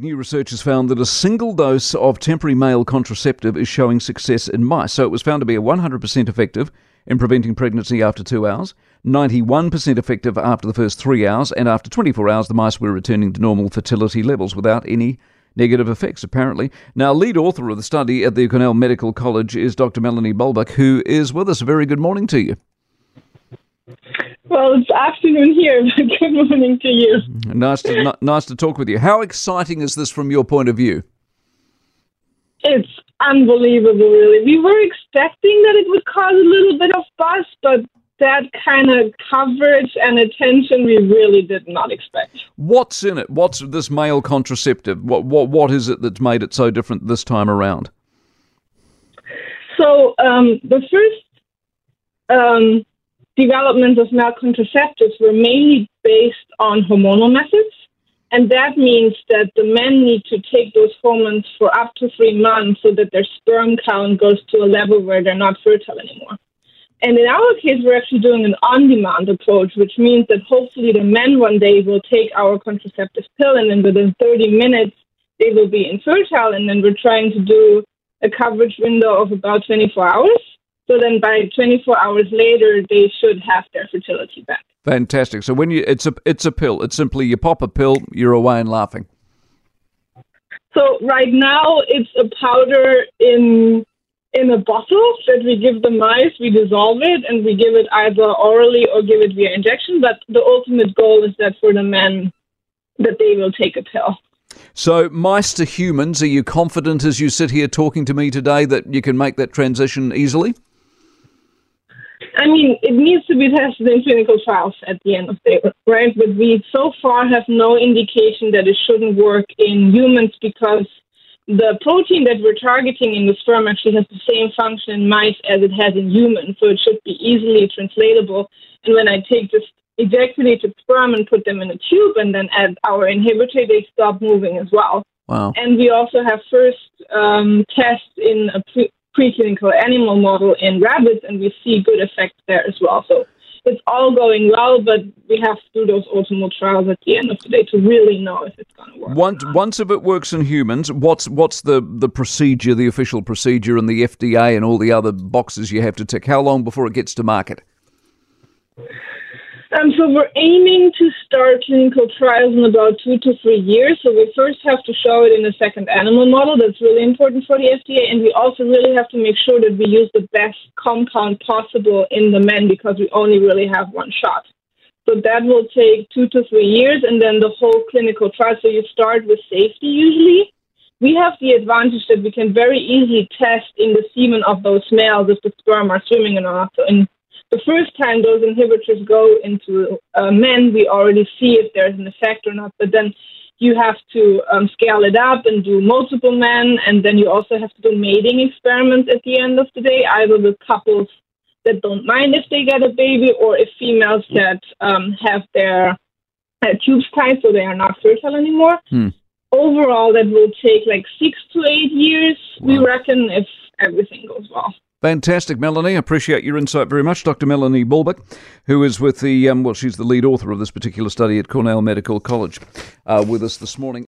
New research has found that a single dose of temporary male contraceptive is showing success in mice. So it was found to be a 100% effective in preventing pregnancy after two hours, 91% effective after the first three hours, and after 24 hours, the mice were returning to normal fertility levels without any negative effects, apparently. Now, lead author of the study at the Cornell Medical College is Dr. Melanie Balbach, who is with us. Very good morning to you. Well, it's afternoon here, but good morning to you. Nice to, n- nice to talk with you. How exciting is this from your point of view? It's unbelievable, really. We were expecting that it would cause a little bit of buzz, but that kind of coverage and attention we really did not expect. What's in it? What's this male contraceptive? What what what is it that's made it so different this time around? So um, the first um, development of male contraceptives were mainly based on hormonal methods. And that means that the men need to take those hormones for up to three months so that their sperm count goes to a level where they're not fertile anymore. And in our case, we're actually doing an on demand approach, which means that hopefully the men one day will take our contraceptive pill and then within 30 minutes they will be infertile. And then we're trying to do a coverage window of about 24 hours. So then by 24 hours later, they should have their fertility back. Fantastic. So when you it's a it's a pill. It's simply you pop a pill, you're away and laughing. So right now it's a powder in in a bottle that we give the mice. We dissolve it and we give it either orally or give it via injection. But the ultimate goal is that for the men, that they will take a pill. So, mice to humans, are you confident as you sit here talking to me today that you can make that transition easily? I mean, it needs to be tested in clinical trials at the end of the day, right? But we so far have no indication that it shouldn't work in humans because the protein that we're targeting in the sperm actually has the same function in mice as it has in humans, so it should be easily translatable. And when I take this ejaculated sperm and put them in a tube and then add our inhibitor, they stop moving as well. Wow. And we also have first um, tests in a pre- preclinical animal model in rabbits, and we see good effects there as well. So it's all going well, but we have to do those ultimate trials at the end of the day to really know if it's going to work. Once, once if it works in humans, what's what's the, the procedure, the official procedure, and the FDA and all the other boxes you have to tick? How long before it gets to market? Um, so we're aiming to start clinical trials in about two to three years. So we first have to show it in a second animal model. That's really important for the FDA, and we also really have to make sure that we use the best compound possible in the men because we only really have one shot. So that will take two to three years, and then the whole clinical trial. So you start with safety usually. We have the advantage that we can very easily test in the semen of those males if the sperm are swimming or not. So in the first time those inhibitors go into uh, men, we already see if there's an effect or not. But then you have to um, scale it up and do multiple men, and then you also have to do mating experiments at the end of the day, either with couples that don't mind if they get a baby, or if females that um, have their uh, tubes tied so they are not fertile anymore. Hmm. Overall, that will take like six to eight years, we reckon, if everything goes well. Fantastic, Melanie. Appreciate your insight very much. Dr. Melanie Balbach, who is with the, um, well, she's the lead author of this particular study at Cornell Medical College, uh, with us this morning.